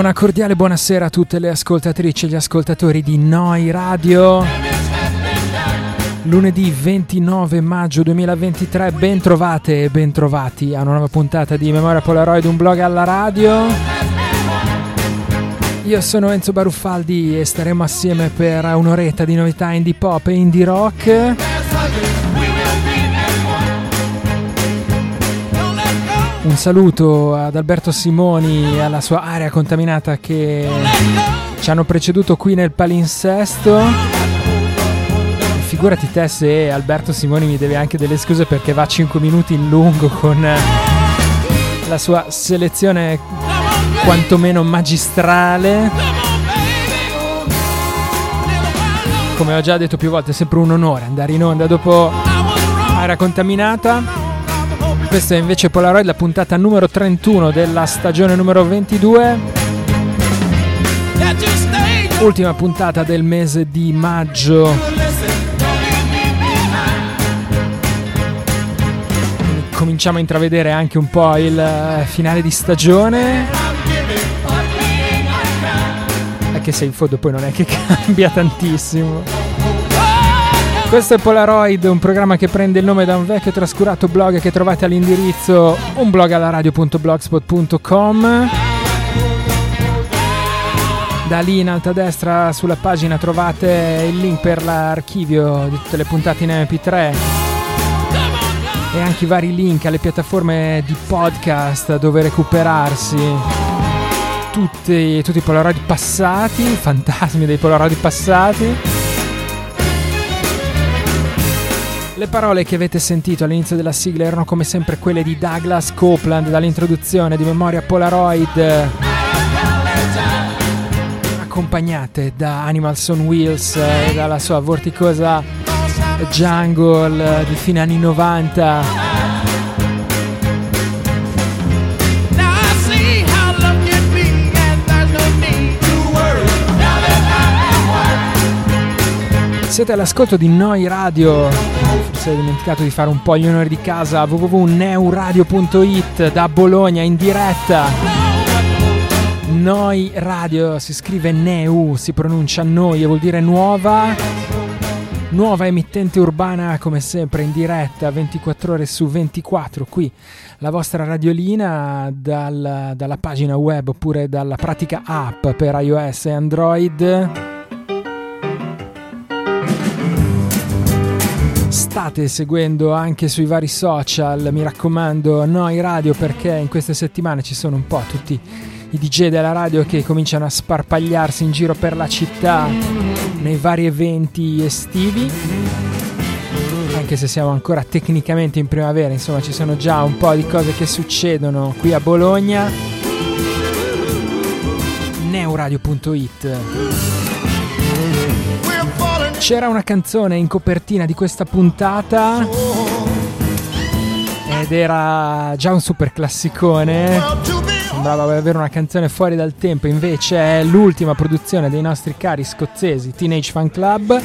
Una cordiale buonasera a tutte le ascoltatrici e gli ascoltatori di Noi Radio. Lunedì 29 maggio 2023, ben trovate e ben trovati a una nuova puntata di Memoria Polaroid, un blog alla radio. Io sono Enzo Baruffaldi e staremo assieme per un'oretta di novità indie pop e indie rock. Un saluto ad Alberto Simoni e alla sua area contaminata che ci hanno preceduto qui nel palinsesto. Figurati te se Alberto Simoni mi deve anche delle scuse perché va 5 minuti in lungo con la sua selezione quantomeno magistrale. Come ho già detto più volte, è sempre un onore andare in onda dopo area contaminata. Questa è invece Polaroid, la puntata numero 31 della stagione numero 22. Ultima puntata del mese di maggio. Cominciamo a intravedere anche un po' il finale di stagione. Anche se in fondo poi non è che cambia tantissimo. Questo è Polaroid, un programma che prende il nome da un vecchio trascurato blog che trovate all'indirizzo unblogalaradio.blogspot.com. Da lì in alto a destra sulla pagina trovate il link per l'archivio di tutte le puntate in MP3 e anche i vari link alle piattaforme di podcast dove recuperarsi tutti, tutti i Polaroid passati, fantasmi dei Polaroid passati. Le parole che avete sentito all'inizio della sigla erano come sempre quelle di Douglas Copeland dall'introduzione di Memoria Polaroid accompagnate da Animals on Wheels e dalla sua vorticosa jungle di fine anni 90 Siete all'ascolto di Noi Radio. Ho dimenticato di fare un po' gli onori di casa. www.neuradio.it da Bologna in diretta. Noi Radio si scrive Neu, si pronuncia Noi e vuol dire nuova. Nuova emittente urbana come sempre in diretta 24 ore su 24 qui la vostra radiolina dal, dalla pagina web oppure dalla pratica app per iOS e Android state seguendo anche sui vari social, mi raccomando, Noi Radio perché in queste settimane ci sono un po' tutti i DJ della radio che cominciano a sparpagliarsi in giro per la città nei vari eventi estivi. Anche se siamo ancora tecnicamente in primavera, insomma ci sono già un po' di cose che succedono qui a Bologna. Neuradio.it c'era una canzone in copertina di questa puntata ed era già un super classicone. Sembrava avere una canzone fuori dal tempo, invece è l'ultima produzione dei nostri cari scozzesi Teenage Fan Club.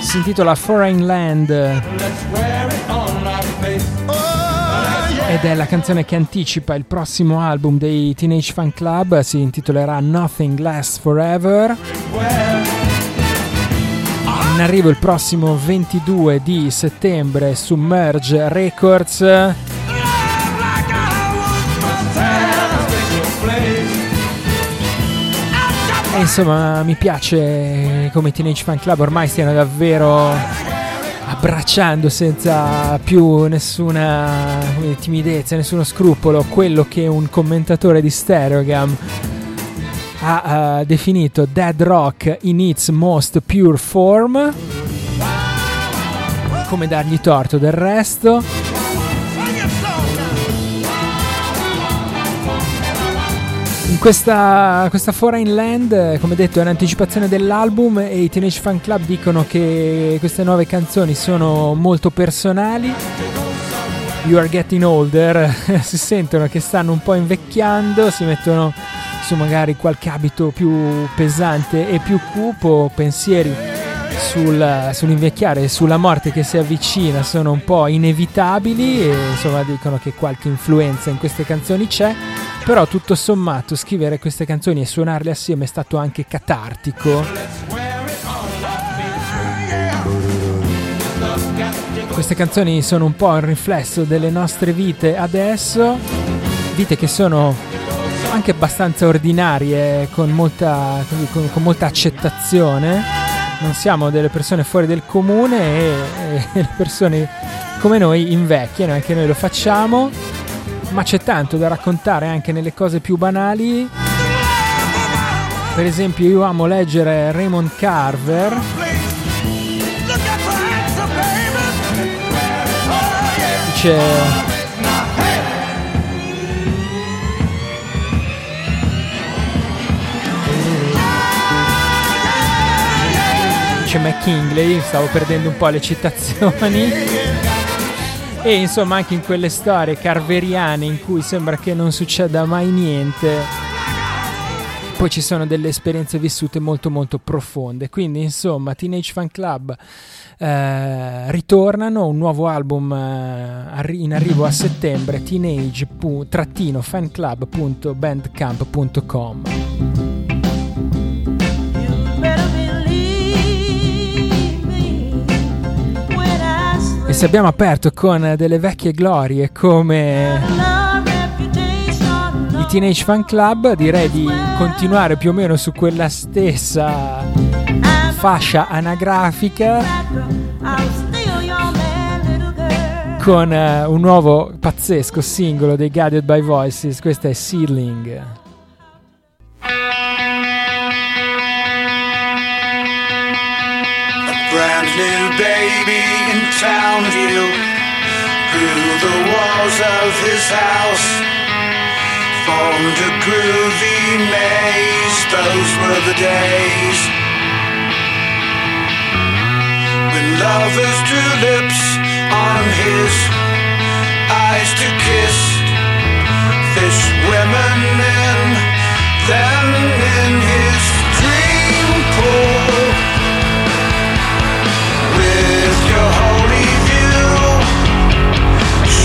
Si intitola Foreign Land ed è la canzone che anticipa il prossimo album dei Teenage Fan Club, si intitolerà Nothing Lasts Forever in arrivo il prossimo 22 di settembre su Merge Records. E insomma mi piace come Teenage Fan Club ormai stiano davvero abbracciando senza più nessuna timidezza, nessuno scrupolo quello che un commentatore di Stereogam ha uh, definito Dead Rock in its most pure form. Come dargli torto del resto. In questa, questa Foreign Land, come detto, è un'anticipazione dell'album e i Teenage Fan Club dicono che queste nuove canzoni sono molto personali. You are getting older, si sentono che stanno un po' invecchiando, si mettono su magari qualche abito più pesante e più cupo, pensieri sul, sull'invecchiare e sulla morte che si avvicina sono un po' inevitabili e insomma dicono che qualche influenza in queste canzoni c'è però tutto sommato scrivere queste canzoni e suonarle assieme è stato anche catartico. Queste canzoni sono un po' il riflesso delle nostre vite adesso, vite che sono anche abbastanza ordinarie, con molta, con, con molta accettazione. Non siamo delle persone fuori del comune e, e le persone come noi invecchiano, anche noi lo facciamo, ma c'è tanto da raccontare anche nelle cose più banali. Per esempio io amo leggere Raymond Carver. Dice dice McKingley, stavo perdendo un po' le citazioni. E insomma anche in quelle storie carveriane in cui sembra che non succeda mai niente, poi ci sono delle esperienze vissute molto molto profonde. Quindi insomma Teenage Fan Club eh, ritornano, un nuovo album eh, in arrivo a settembre, teenage-fanclub.bandcamp.com. Se abbiamo aperto con delle vecchie glorie come i Teenage Fan Club, direi di continuare più o meno su quella stessa fascia anagrafica con uh, un nuovo pazzesco singolo dei Guided by Voices, questa è Seedling. Brand new baby in town view through the walls of his house. Formed a groovy maze. Those were the days. When lovers drew lips on his eyes to kiss fish women in then in his dream pool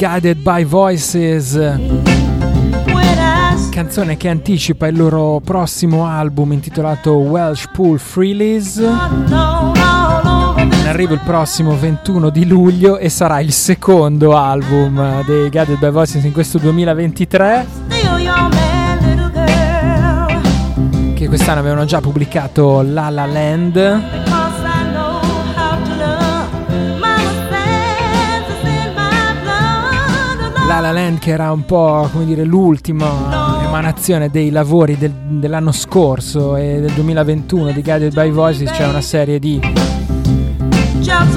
Guided by Voices, canzone che anticipa il loro prossimo album intitolato Welsh Pool Freelise. In arrivo il prossimo 21 di luglio e sarà il secondo album dei Guided by Voices in questo 2023. che quest'anno avevano già pubblicato La La Land. La La Land che era un po' come dire l'ultima emanazione dei lavori del, dell'anno scorso e del 2021 di Guided by Voices c'è una serie di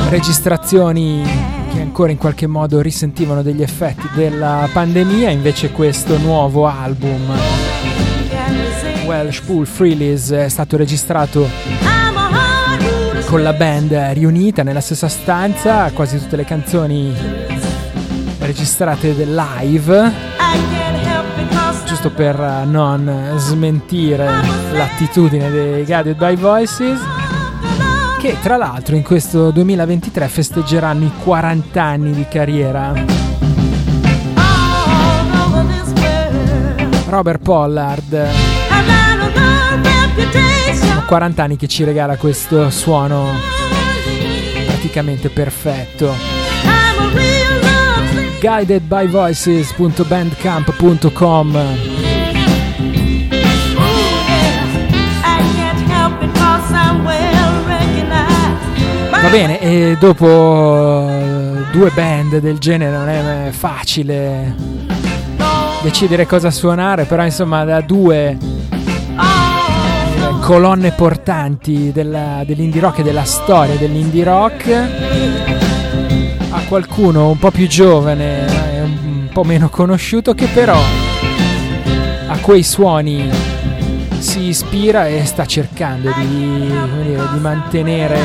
registrazioni che ancora in qualche modo risentivano degli effetti della pandemia. Invece questo nuovo album Welsh Pool Freelise è stato registrato con la band riunita nella stessa stanza. Quasi tutte le canzoni registrate live, giusto per non smentire l'attitudine dei Guided by Voices, che tra l'altro in questo 2023 festeggeranno i 40 anni di carriera. Robert Pollard. 40 anni che ci regala questo suono praticamente perfetto guidedbyvoices.bandcamp.com Va bene, e dopo due band del genere non è facile decidere cosa suonare, però insomma da due colonne portanti della, dell'indie rock e della storia dell'indie rock qualcuno un po' più giovane e un po' meno conosciuto che però a quei suoni si ispira e sta cercando di, dire, di mantenere,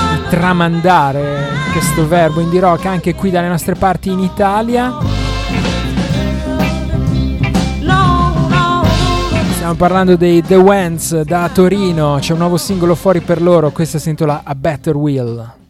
di tramandare questo verbo indie rock anche qui dalle nostre parti in Italia. Stiamo parlando dei The Wens da Torino, c'è un nuovo singolo fuori per loro, questa si intitola A Better Will.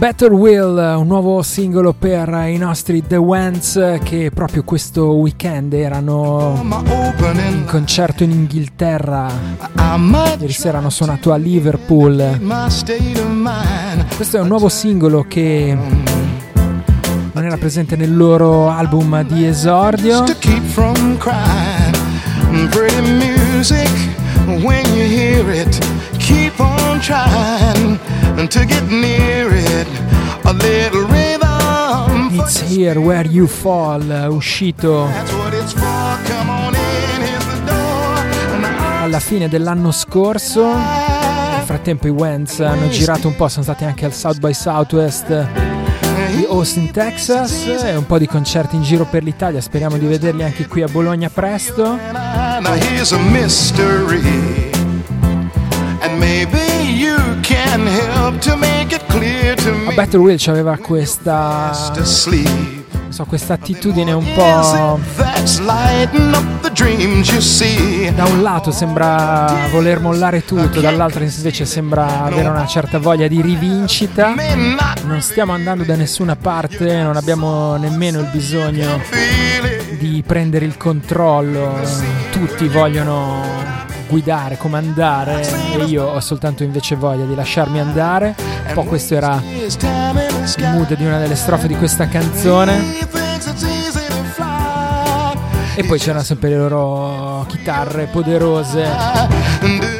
Better Will, un nuovo singolo per i nostri The Wents che proprio questo weekend erano in concerto in Inghilterra. Ieri sera hanno suonato a Liverpool. Questo è un nuovo singolo che non era presente nel loro album di esordio. When you hear it, keep on trying to get near it. A little rhythm. It's here where you fall, uscito alla fine dell'anno scorso. Nel frattempo i Wentz hanno girato un po', sono stati anche al South by Southwest di Austin, Texas e un po' di concerti in giro per l'Italia. Speriamo di vederli anche qui a Bologna presto. Now here's a mystery. And maybe you can help to make it clear to me. A Battle Will aveva questa so, questa attitudine un po' da un lato sembra voler mollare tutto, dall'altro invece sembra avere una certa voglia di rivincita. Non stiamo andando da nessuna parte, non abbiamo nemmeno il bisogno di prendere il controllo. Tutti vogliono guidare, comandare e io ho soltanto invece voglia di lasciarmi andare. Un po' questo era il mood di una delle strofe di questa canzone. E poi c'erano sempre le loro chitarre poderose.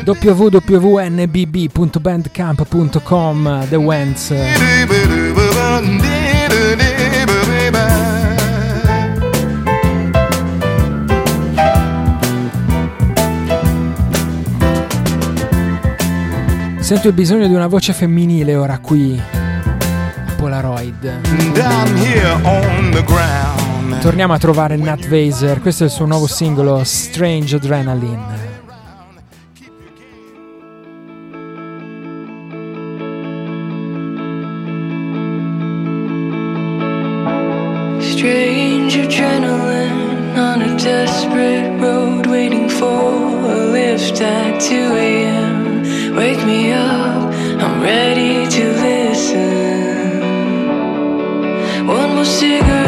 www.nbb.bandcamp.com The Wentz. Sento il bisogno di una voce femminile ora qui. Polaroid. Torniamo a trovare Nat Vaser, questo è il suo nuovo singolo Strange Adrenaline. Me up, I'm ready to listen. One more cigarette.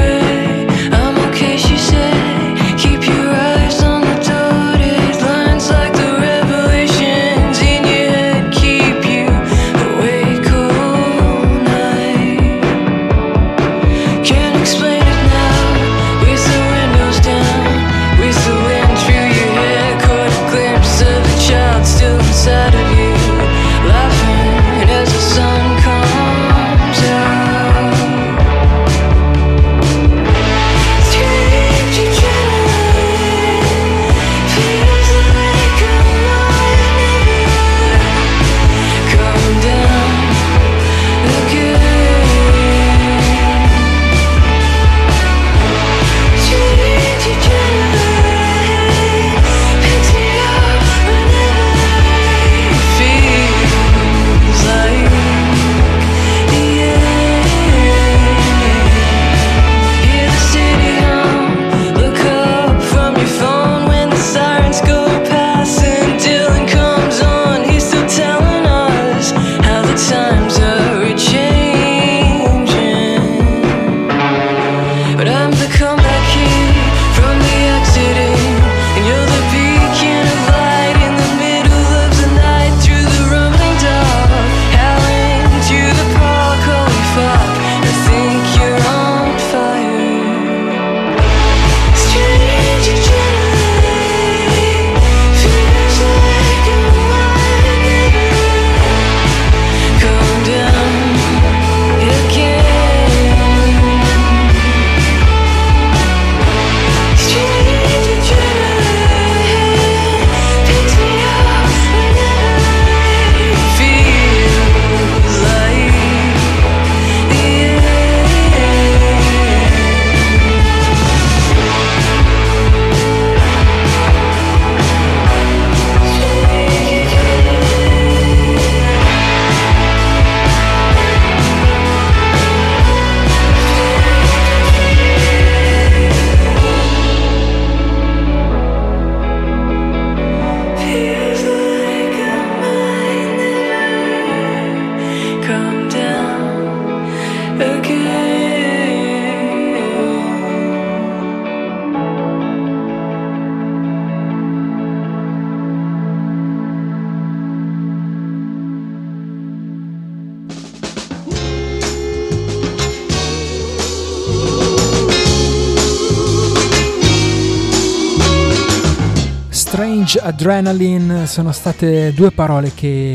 Adrenaline sono state due parole che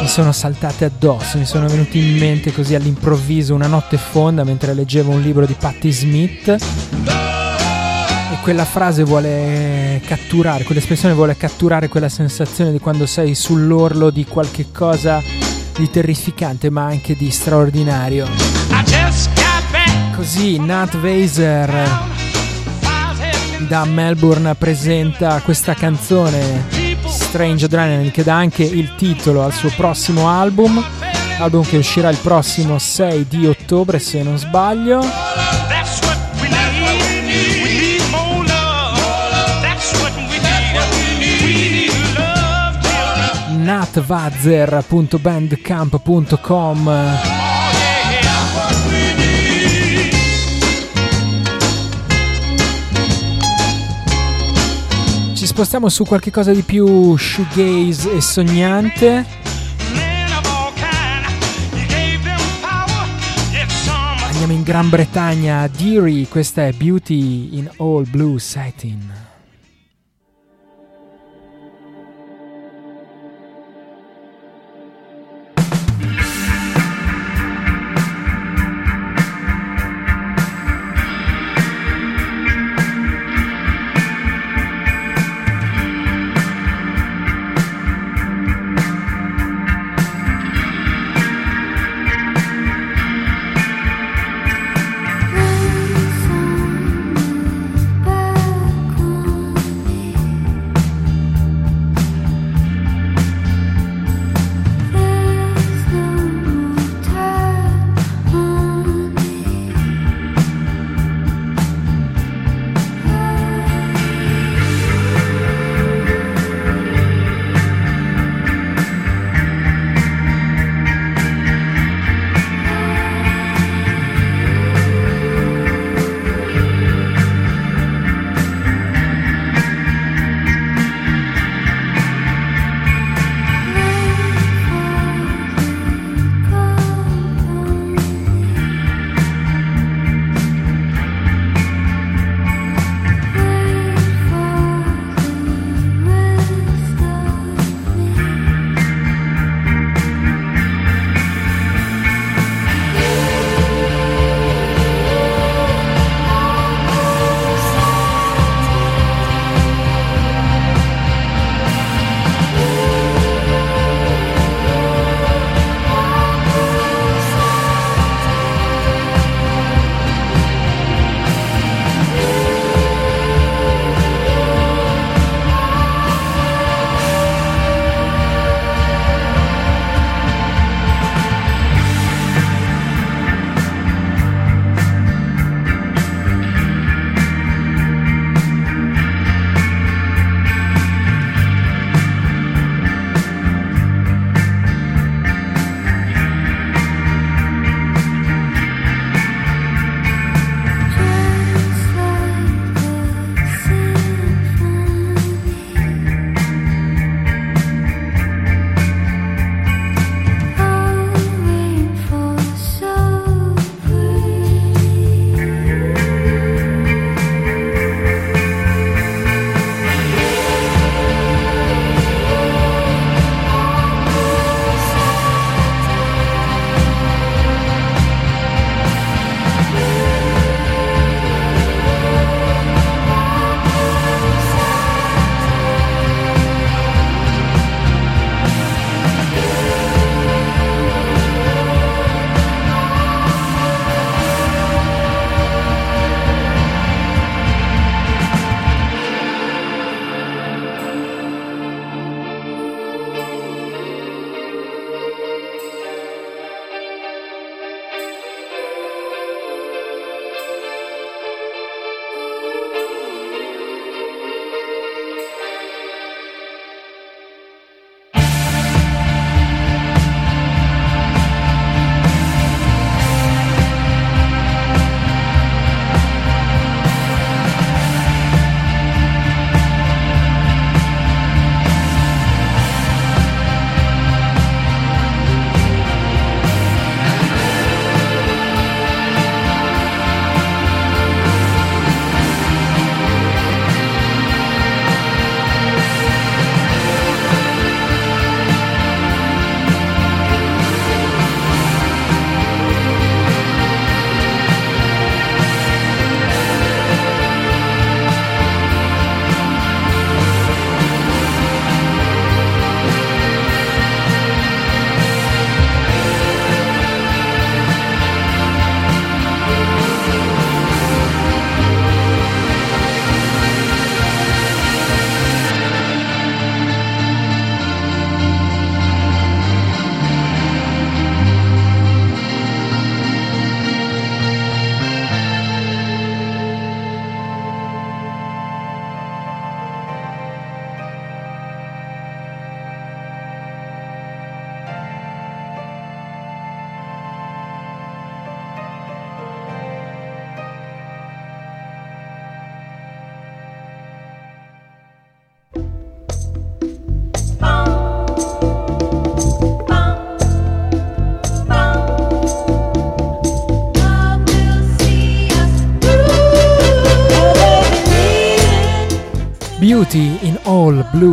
mi sono saltate addosso, mi sono venute in mente così all'improvviso una notte fonda mentre leggevo un libro di Patti Smith e quella frase vuole catturare, quell'espressione vuole catturare quella sensazione di quando sei sull'orlo di qualche cosa di terrificante ma anche di straordinario. Così Nat Weiser da Melbourne presenta questa canzone Strange Adrenaline che dà anche il titolo al suo prossimo album, album che uscirà il prossimo 6 di ottobre se non sbaglio. natvazzer.bandcamp.com spostiamo su qualcosa di più shoegaze e sognante. Andiamo in Gran Bretagna, Deary, questa è Beauty in All Blue Satin.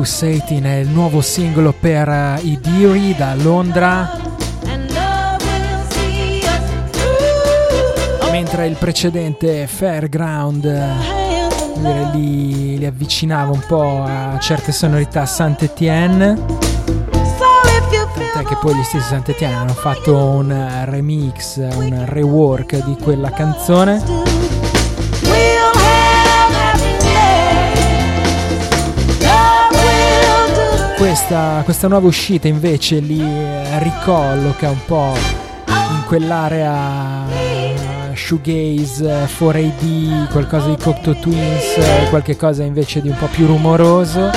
Satin è il nuovo singolo per uh, i Deary da Londra. Mentre il precedente Fairground uh, li, li, avvicinava un po' a certe sonorità Saint-Étienne. Tant'è che poi gli stessi Saint-Étienne hanno fatto un remix, un rework di quella canzone. Questa, questa nuova uscita invece li ricolloca un po' in quell'area shoegaze 4AD, qualcosa di Cocteau Twins, qualche cosa invece di un po' più rumoroso.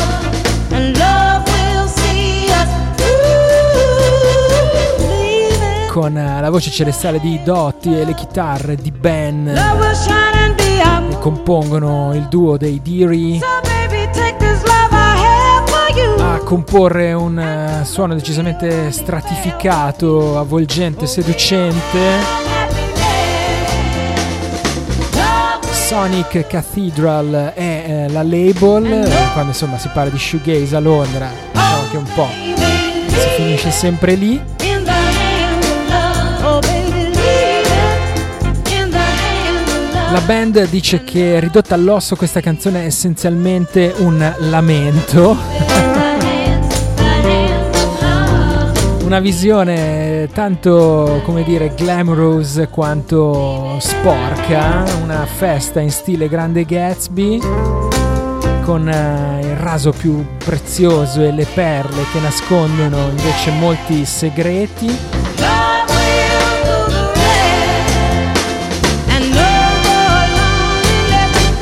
Con la voce celestiale di Dotti e le chitarre di Ben. Che compongono il duo dei Deary comporre un uh, suono decisamente stratificato, avvolgente, seducente. Sonic Cathedral è eh, la label, eh, quando insomma si parla di shoegaze a Londra, diciamo che un po' si finisce sempre lì. La band dice che ridotta all'osso questa canzone è essenzialmente un lamento. Una visione tanto, come dire, glamorous quanto sporca, una festa in stile grande Gatsby con uh, il raso più prezioso e le perle che nascondono invece molti segreti.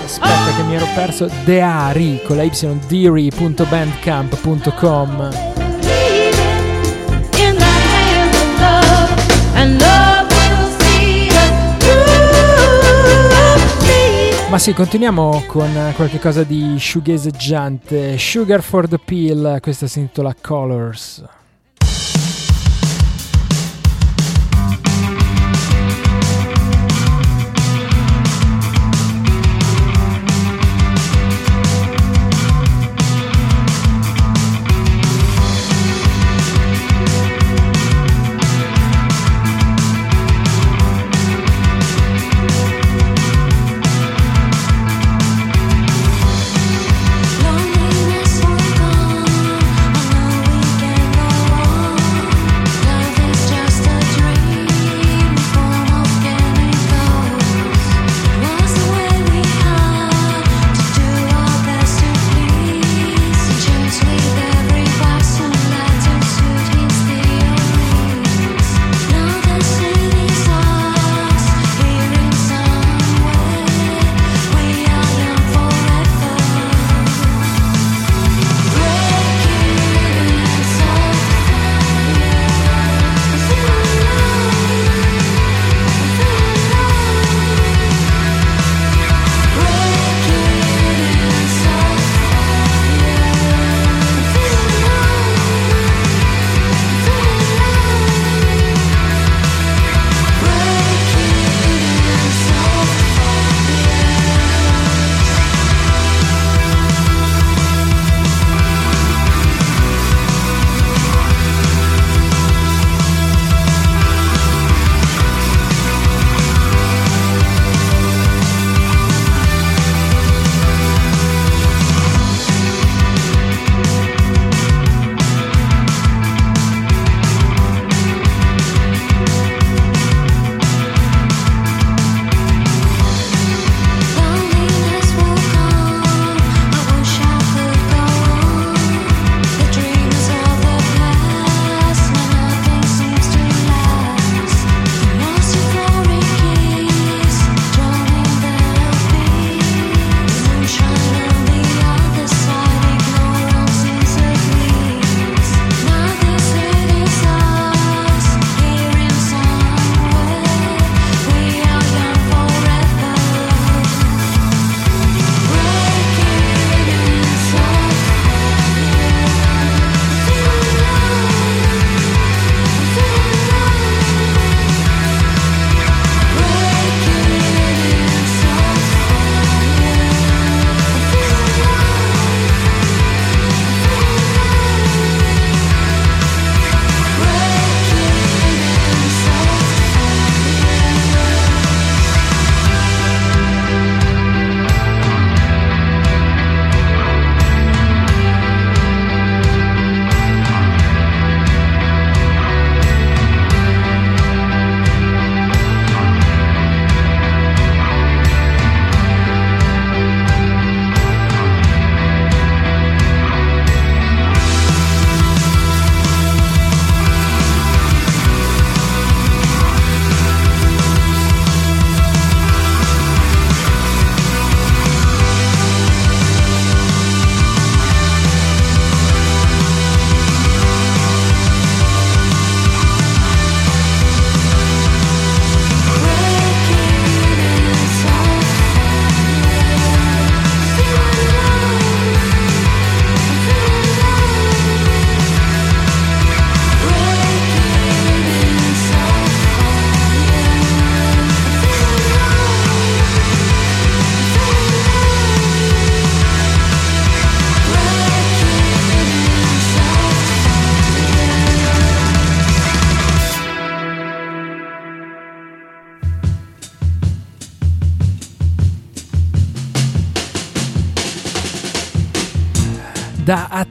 Aspetta che mi ero perso. Deari con la y deary.bandcamp.com Ma sì, continuiamo con qualche cosa di shoegazeggiante. Sugar for the Peel, questa si intitola Colors.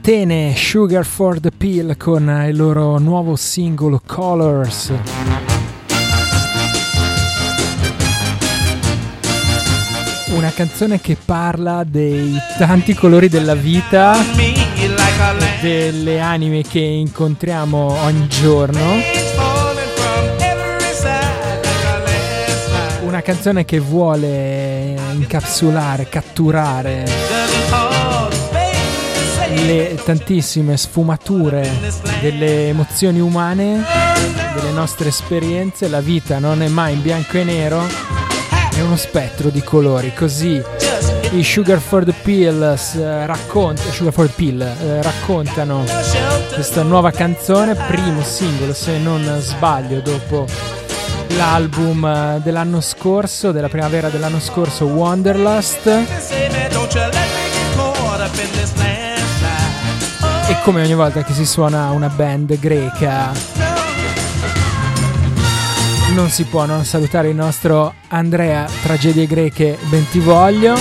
Atene, Sugar for the Pill con il loro nuovo singolo Colors. Una canzone che parla dei tanti colori della vita, delle anime che incontriamo ogni giorno. Una canzone che vuole incapsulare, catturare le tantissime sfumature delle emozioni umane, delle nostre esperienze. La vita non è mai in bianco e nero, è uno spettro di colori. Così i Sugar for the Pills eh, racconta, Sugar for the Pill, eh, raccontano questa nuova canzone, primo singolo se non sbaglio dopo l'album eh, dell'anno scorso, della primavera dell'anno scorso, Wanderlust. E come ogni volta che si suona una band greca, non si può non salutare il nostro Andrea Tragedie Greche Bentivoglio.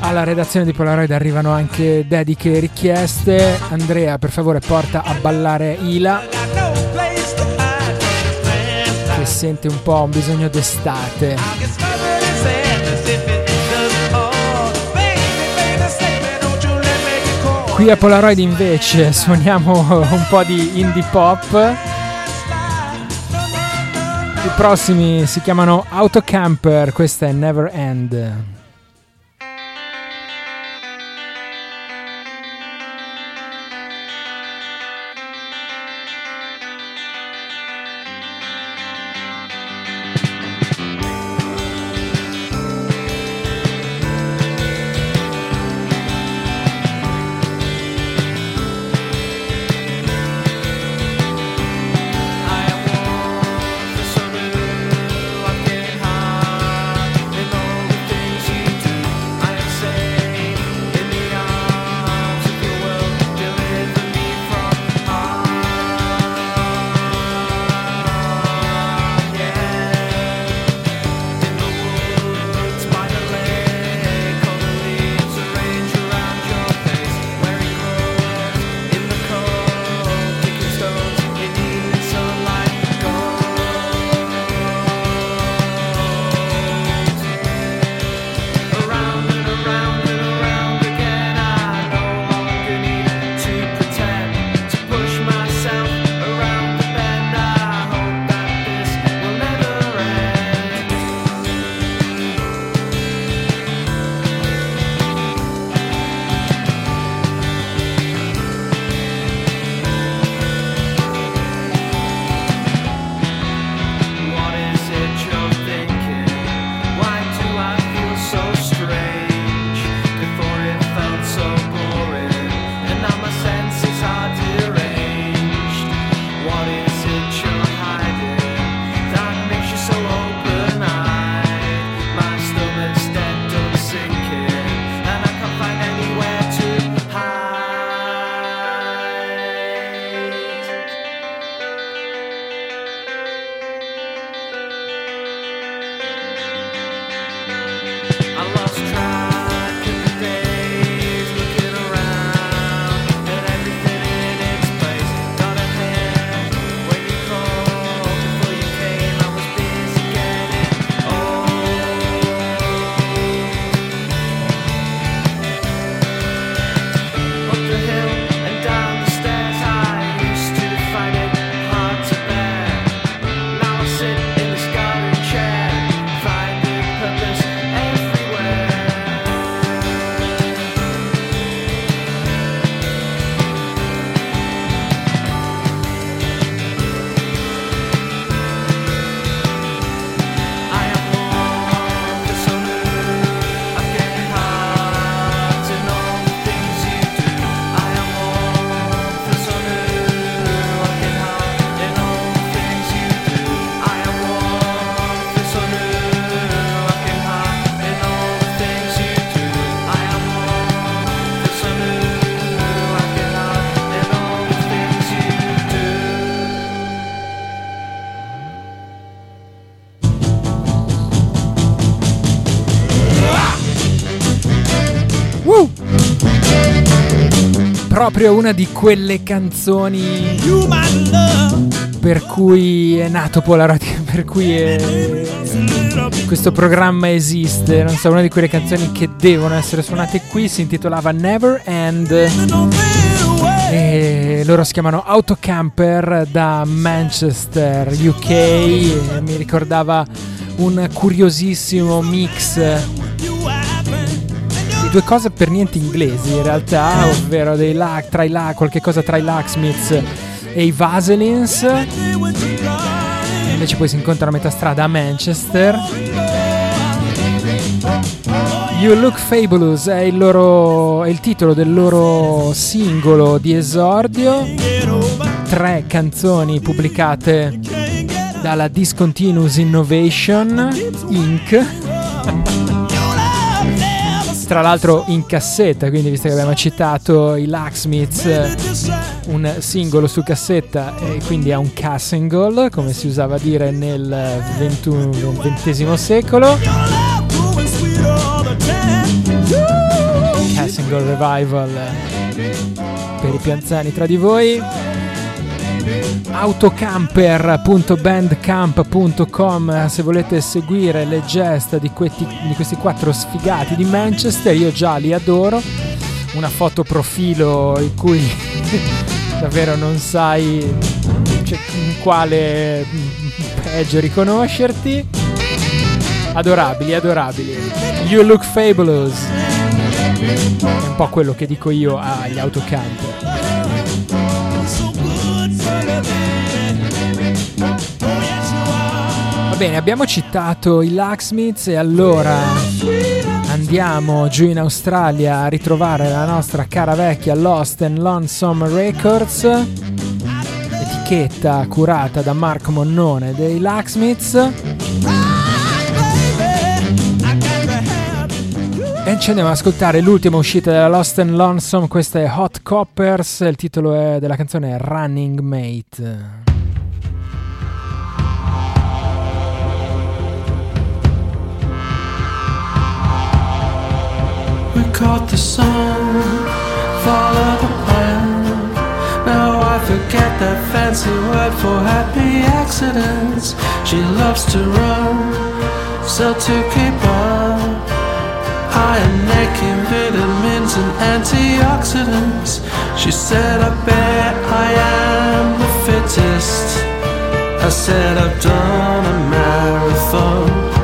Alla redazione di Polaroid arrivano anche dediche e richieste. Andrea, per favore, porta a ballare Ila. Sente un po' un bisogno d'estate. Qui a Polaroid invece suoniamo un po' di indie pop. I prossimi si chiamano Autocamper, questa è Never End. Proprio una di quelle canzoni per cui è nato Polaroid, per cui è... questo programma esiste. Non so, una di quelle canzoni che devono essere suonate qui si intitolava Never End. E loro si chiamano Autocamper da Manchester, UK. E mi ricordava un curiosissimo mix due cose per niente inglesi in realtà, ovvero dei la, tra i la, qualche cosa tra i Lacksmiths e i Vaselins. Invece poi si incontrano a metà strada a Manchester. You Look Fabulous è il, loro, è il titolo del loro singolo di esordio. Tre canzoni pubblicate dalla Discontinuous Innovation Inc tra l'altro in cassetta, quindi visto che abbiamo citato i Lacksmiths, un singolo su cassetta e quindi è un cassingle, come si usava a dire nel XX secolo. Cassingle Revival per i più anziani tra di voi autocamper.bandcamp.com se volete seguire le gesta di, questi, di questi quattro sfigati di Manchester io già li adoro. Una foto profilo in cui davvero non sai cioè, in quale peggio riconoscerti. Adorabili adorabili. You look fabulous. È un po' quello che dico io agli autocamper Va bene, abbiamo citato i Lacksmiths e allora andiamo giù in Australia a ritrovare la nostra cara vecchia Lost and Lonesome Records, etichetta curata da Marco Monnone dei Lacksmiths. E ci andiamo ad ascoltare l'ultima uscita della Lost and Lonesome, questa è Hot Coppers, il titolo è, della canzone è Running Mate. Caught the sun, followed the plan. Now I forget that fancy word for happy accidents. She loves to run, so to keep up. I am necking vitamins and antioxidants. She said, I bet I am the fittest. I said, I've done a marathon.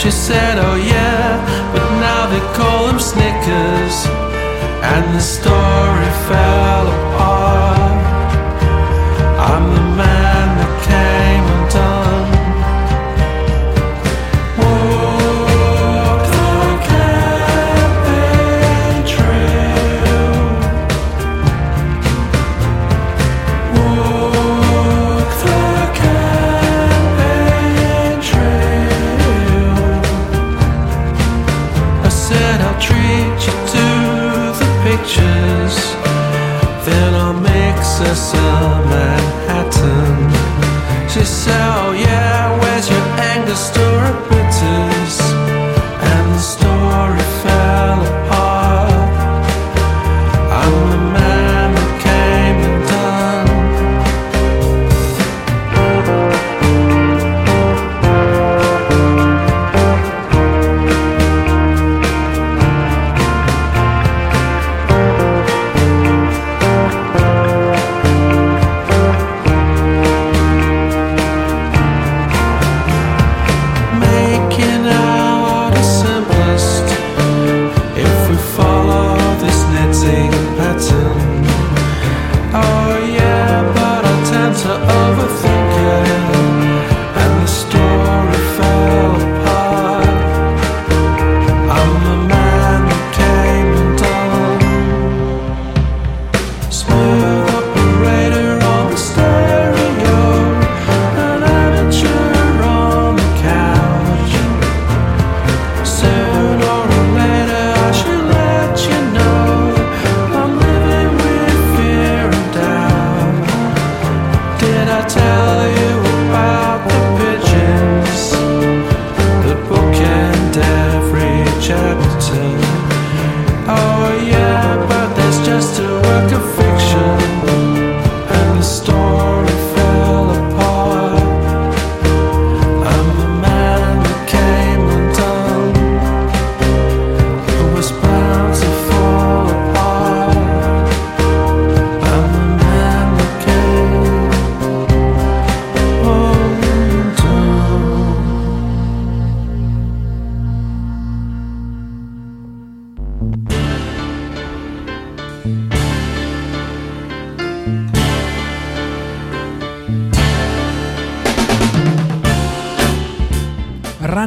She said, Oh yeah but they call them Snickers, and the story fell apart.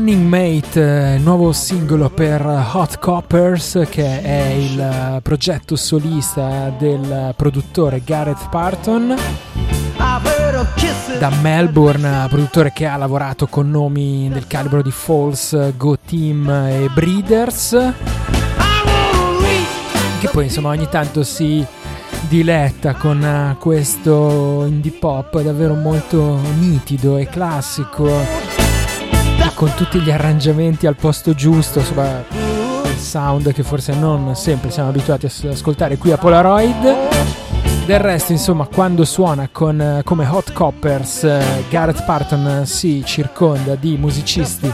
Running Mate, nuovo singolo per Hot Coppers, che è il progetto solista del produttore Gareth Parton. Da Melbourne, produttore che ha lavorato con nomi del calibro di Falls, Go Team e Breeders. Che poi insomma ogni tanto si diletta con questo indie pop davvero molto nitido e classico con tutti gli arrangiamenti al posto giusto, insomma, il sound che forse non sempre siamo abituati a ascoltare qui a Polaroid. Del resto, insomma, quando suona con, come Hot Coppers, Gareth Parton si circonda di musicisti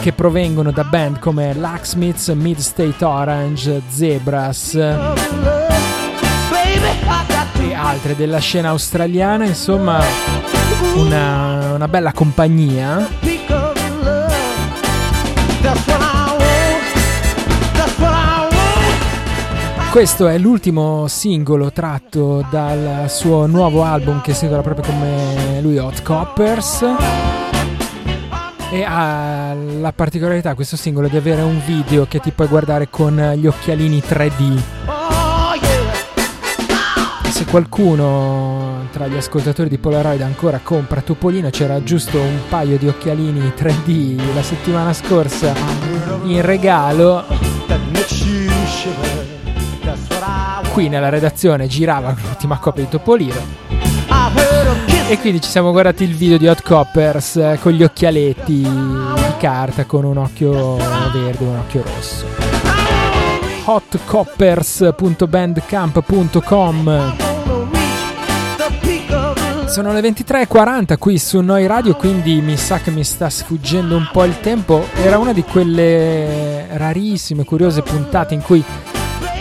che provengono da band come Lacksmiths, Mid State Orange, Zebras e altre della scena australiana, insomma, una, una bella compagnia. Questo è l'ultimo singolo tratto dal suo nuovo album che si intitola proprio come lui Hot Coppers e ha la particolarità questo singolo di avere un video che ti puoi guardare con gli occhialini 3D. Se qualcuno tra gli ascoltatori di Polaroid ancora compra Topolino c'era giusto un paio di occhialini 3D la settimana scorsa in regalo qui nella redazione girava l'ultima copia di Topolino. E quindi ci siamo guardati il video di Hot Coppers eh, con gli occhialetti di carta con un occhio verde e un occhio rosso. hotcoppers.bandcamp.com sono le 23.40 qui su Noi Radio, quindi mi sa che mi sta sfuggendo un po' il tempo. Era una di quelle rarissime, curiose puntate in cui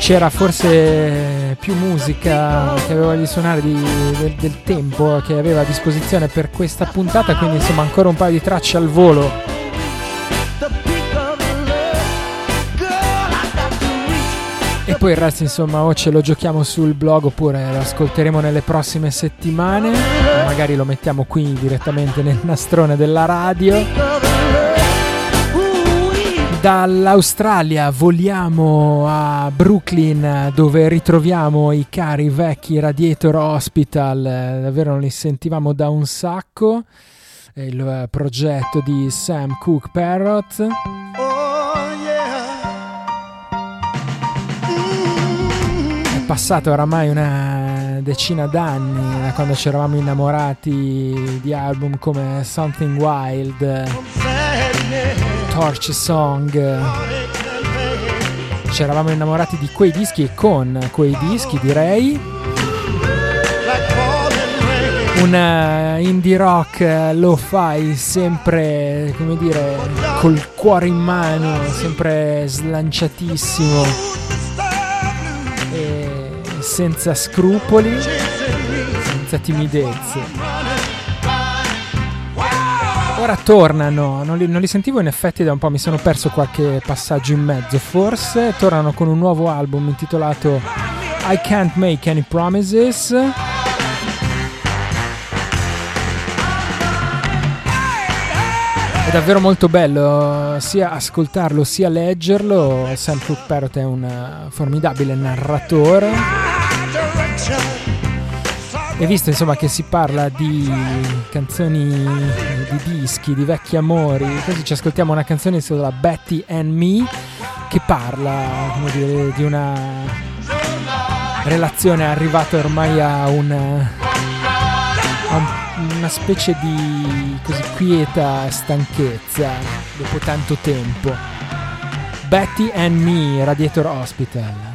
c'era forse più musica che aveva di suonare di, del, del, tempo che aveva a disposizione per questa puntata, quindi insomma ancora un paio di tracce al volo. E poi il resto insomma o ce lo giochiamo sul blog oppure lo ascolteremo nelle prossime settimane, magari lo mettiamo qui direttamente nel nastrone della radio. Dall'Australia voliamo a Brooklyn dove ritroviamo i cari vecchi Radiator Hospital, davvero non li sentivamo da un sacco, è il progetto di Sam Cooke Parrot. È passato oramai una decina d'anni da quando ci eravamo innamorati di album come Something Wild Torch Song. Ci eravamo innamorati di quei dischi e con quei dischi direi. Un uh, indie rock uh, lo fai sempre, come dire, col cuore in mano, sempre slanciatissimo e senza scrupoli, senza timidezze. Ora tornano, non li, non li, sentivo in effetti da un po', mi sono perso qualche passaggio in mezzo, forse tornano con un nuovo album intitolato I Can't Make Any Promises. È davvero molto bello sia ascoltarlo sia leggerlo. Sam Cooke Parrot è un formidabile narratore. E visto insomma che si parla di canzoni, di dischi, di vecchi amori, così ci ascoltiamo una canzone sulla Betty and Me che parla dire, di una relazione arrivata ormai a, un, a un, una specie di così, quieta stanchezza dopo tanto tempo. Betty and Me, Radiator Hospital.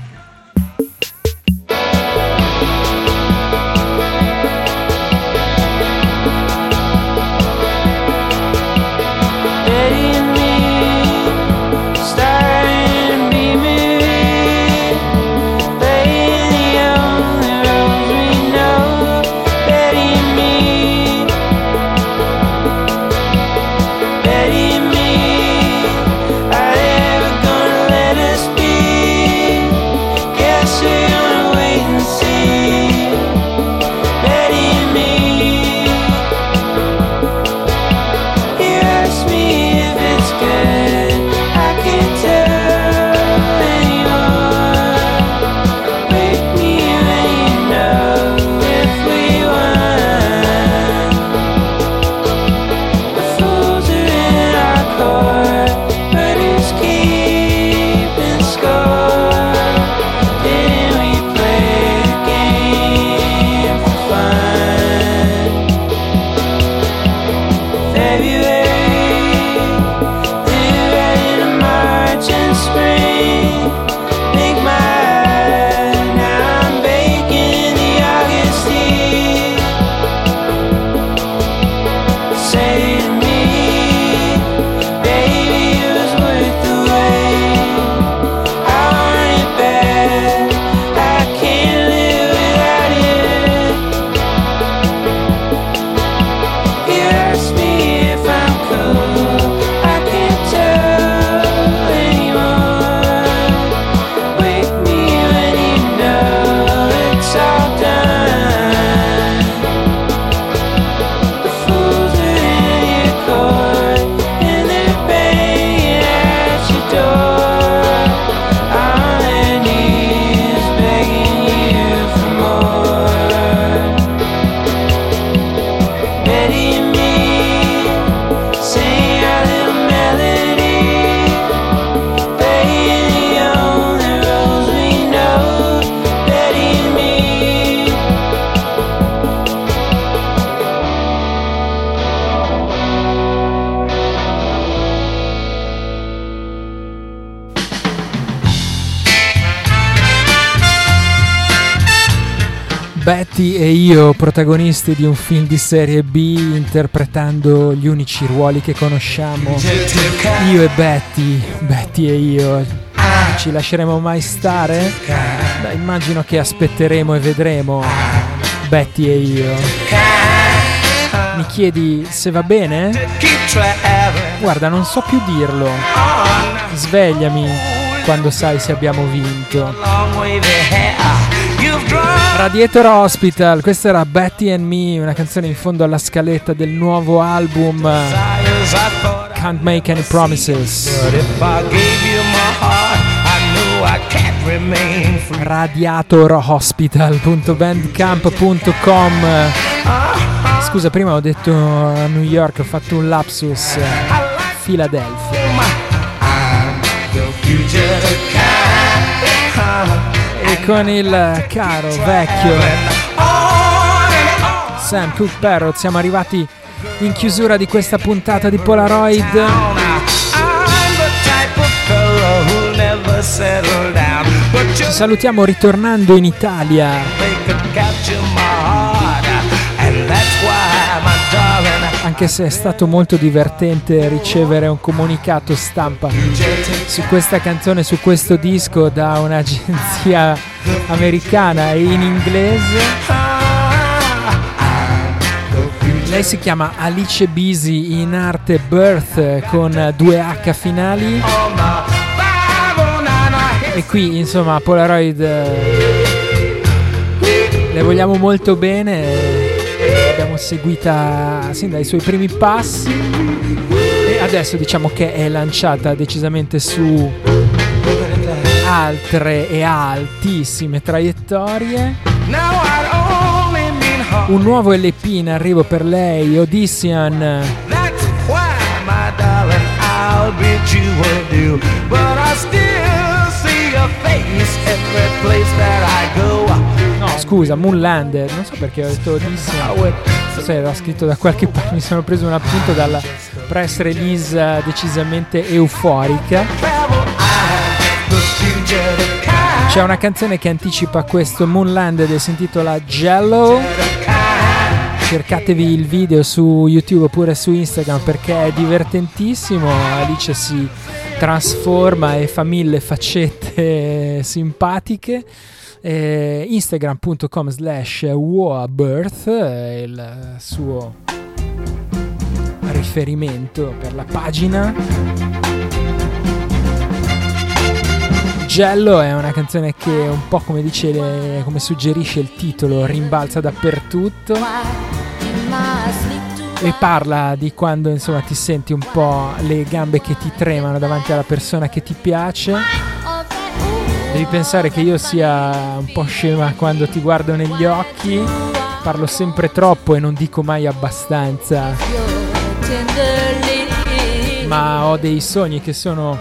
Protagonisti di un film di serie B, interpretando gli unici ruoli che conosciamo. Io e Betty, Betty e io. Ci lasceremo mai stare? Beh, immagino che aspetteremo e vedremo. Betty e io. Mi chiedi se va bene? Guarda, non so più dirlo. Svegliami quando sai se abbiamo vinto. Radiator Hospital, questa era Betty and Me, una canzone in fondo alla scaletta del nuovo album Can't Make Any Promises. Radiatorhospital.bandcamp.com Scusa, prima ho detto New York, ho fatto un lapsus. Philadelphia. Con il caro vecchio Sam Parrot siamo arrivati in chiusura di questa puntata di Polaroid. Ci salutiamo ritornando in Italia. Anche se è stato molto divertente ricevere un comunicato stampa su questa canzone, su questo disco da un'agenzia americana in inglese. Lei si chiama Alice Bisi in arte Birth con due H finali. E qui insomma Polaroid eh, le vogliamo molto bene, l'abbiamo seguita sin dai suoi primi passi e adesso diciamo che è lanciata decisamente su altre e altissime traiettorie. Un nuovo LP in arrivo per lei, Odyssean. No, scusa, Moonlander, non so perché ho detto Odyssean. Forse era scritto da qualche parte, mi sono preso un appunto dalla press release decisamente euforica. C'è una canzone che anticipa questo Moonlander e si intitola Jello. Cercatevi il video su YouTube oppure su Instagram perché è divertentissimo. Alice si trasforma e fa mille faccette simpatiche. Eh, Instagram.com slash Woabirth è il suo riferimento per la pagina. Gello è una canzone che un po' come dice, come suggerisce il titolo, rimbalza dappertutto e parla di quando insomma ti senti un po' le gambe che ti tremano davanti alla persona che ti piace. Devi pensare che io sia un po' scema quando ti guardo negli occhi, parlo sempre troppo e non dico mai abbastanza. Ma ho dei sogni che sono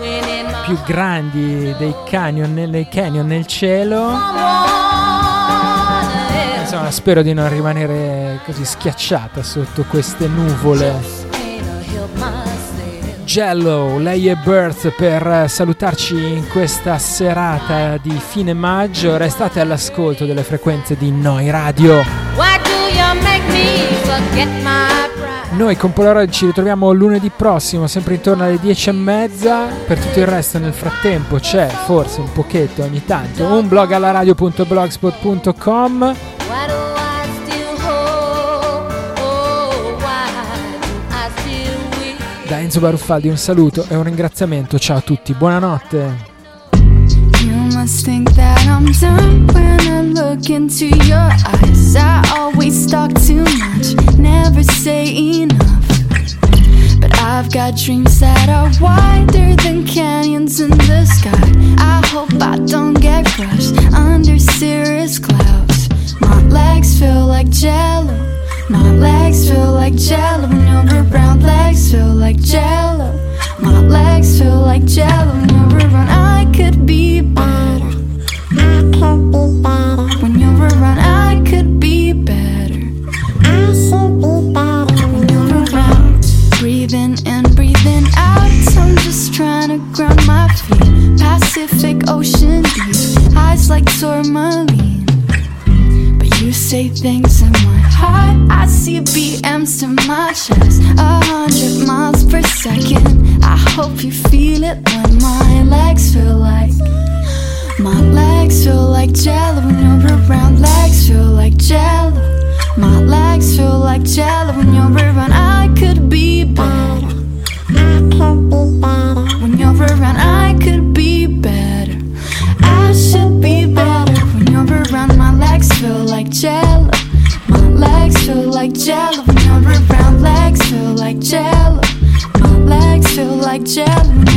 più grandi dei canyon, dei canyon nel cielo. Insomma, spero di non rimanere così schiacciata sotto queste nuvole. Jello, lei è Birth per salutarci in questa serata di fine maggio. Restate all'ascolto delle frequenze di Noi Radio. Noi con Polaroid ci ritroviamo lunedì prossimo, sempre intorno alle 10 e mezza. Per tutto il resto, nel frattempo, c'è forse un pochetto ogni tanto un blog alla radio.blogspot.com. Da Enzo Baruffaldi un saluto e un ringraziamento. Ciao a tutti, buonanotte. must think that I'm done when I look into your eyes. I always talk too much, never say enough. But I've got dreams that are wider than canyons in the sky. I hope I don't get crushed under cirrus clouds. My legs feel like jello. My legs feel like jello. When your brown legs feel like jello. My legs feel like jello. When you're around, I could be better. Feel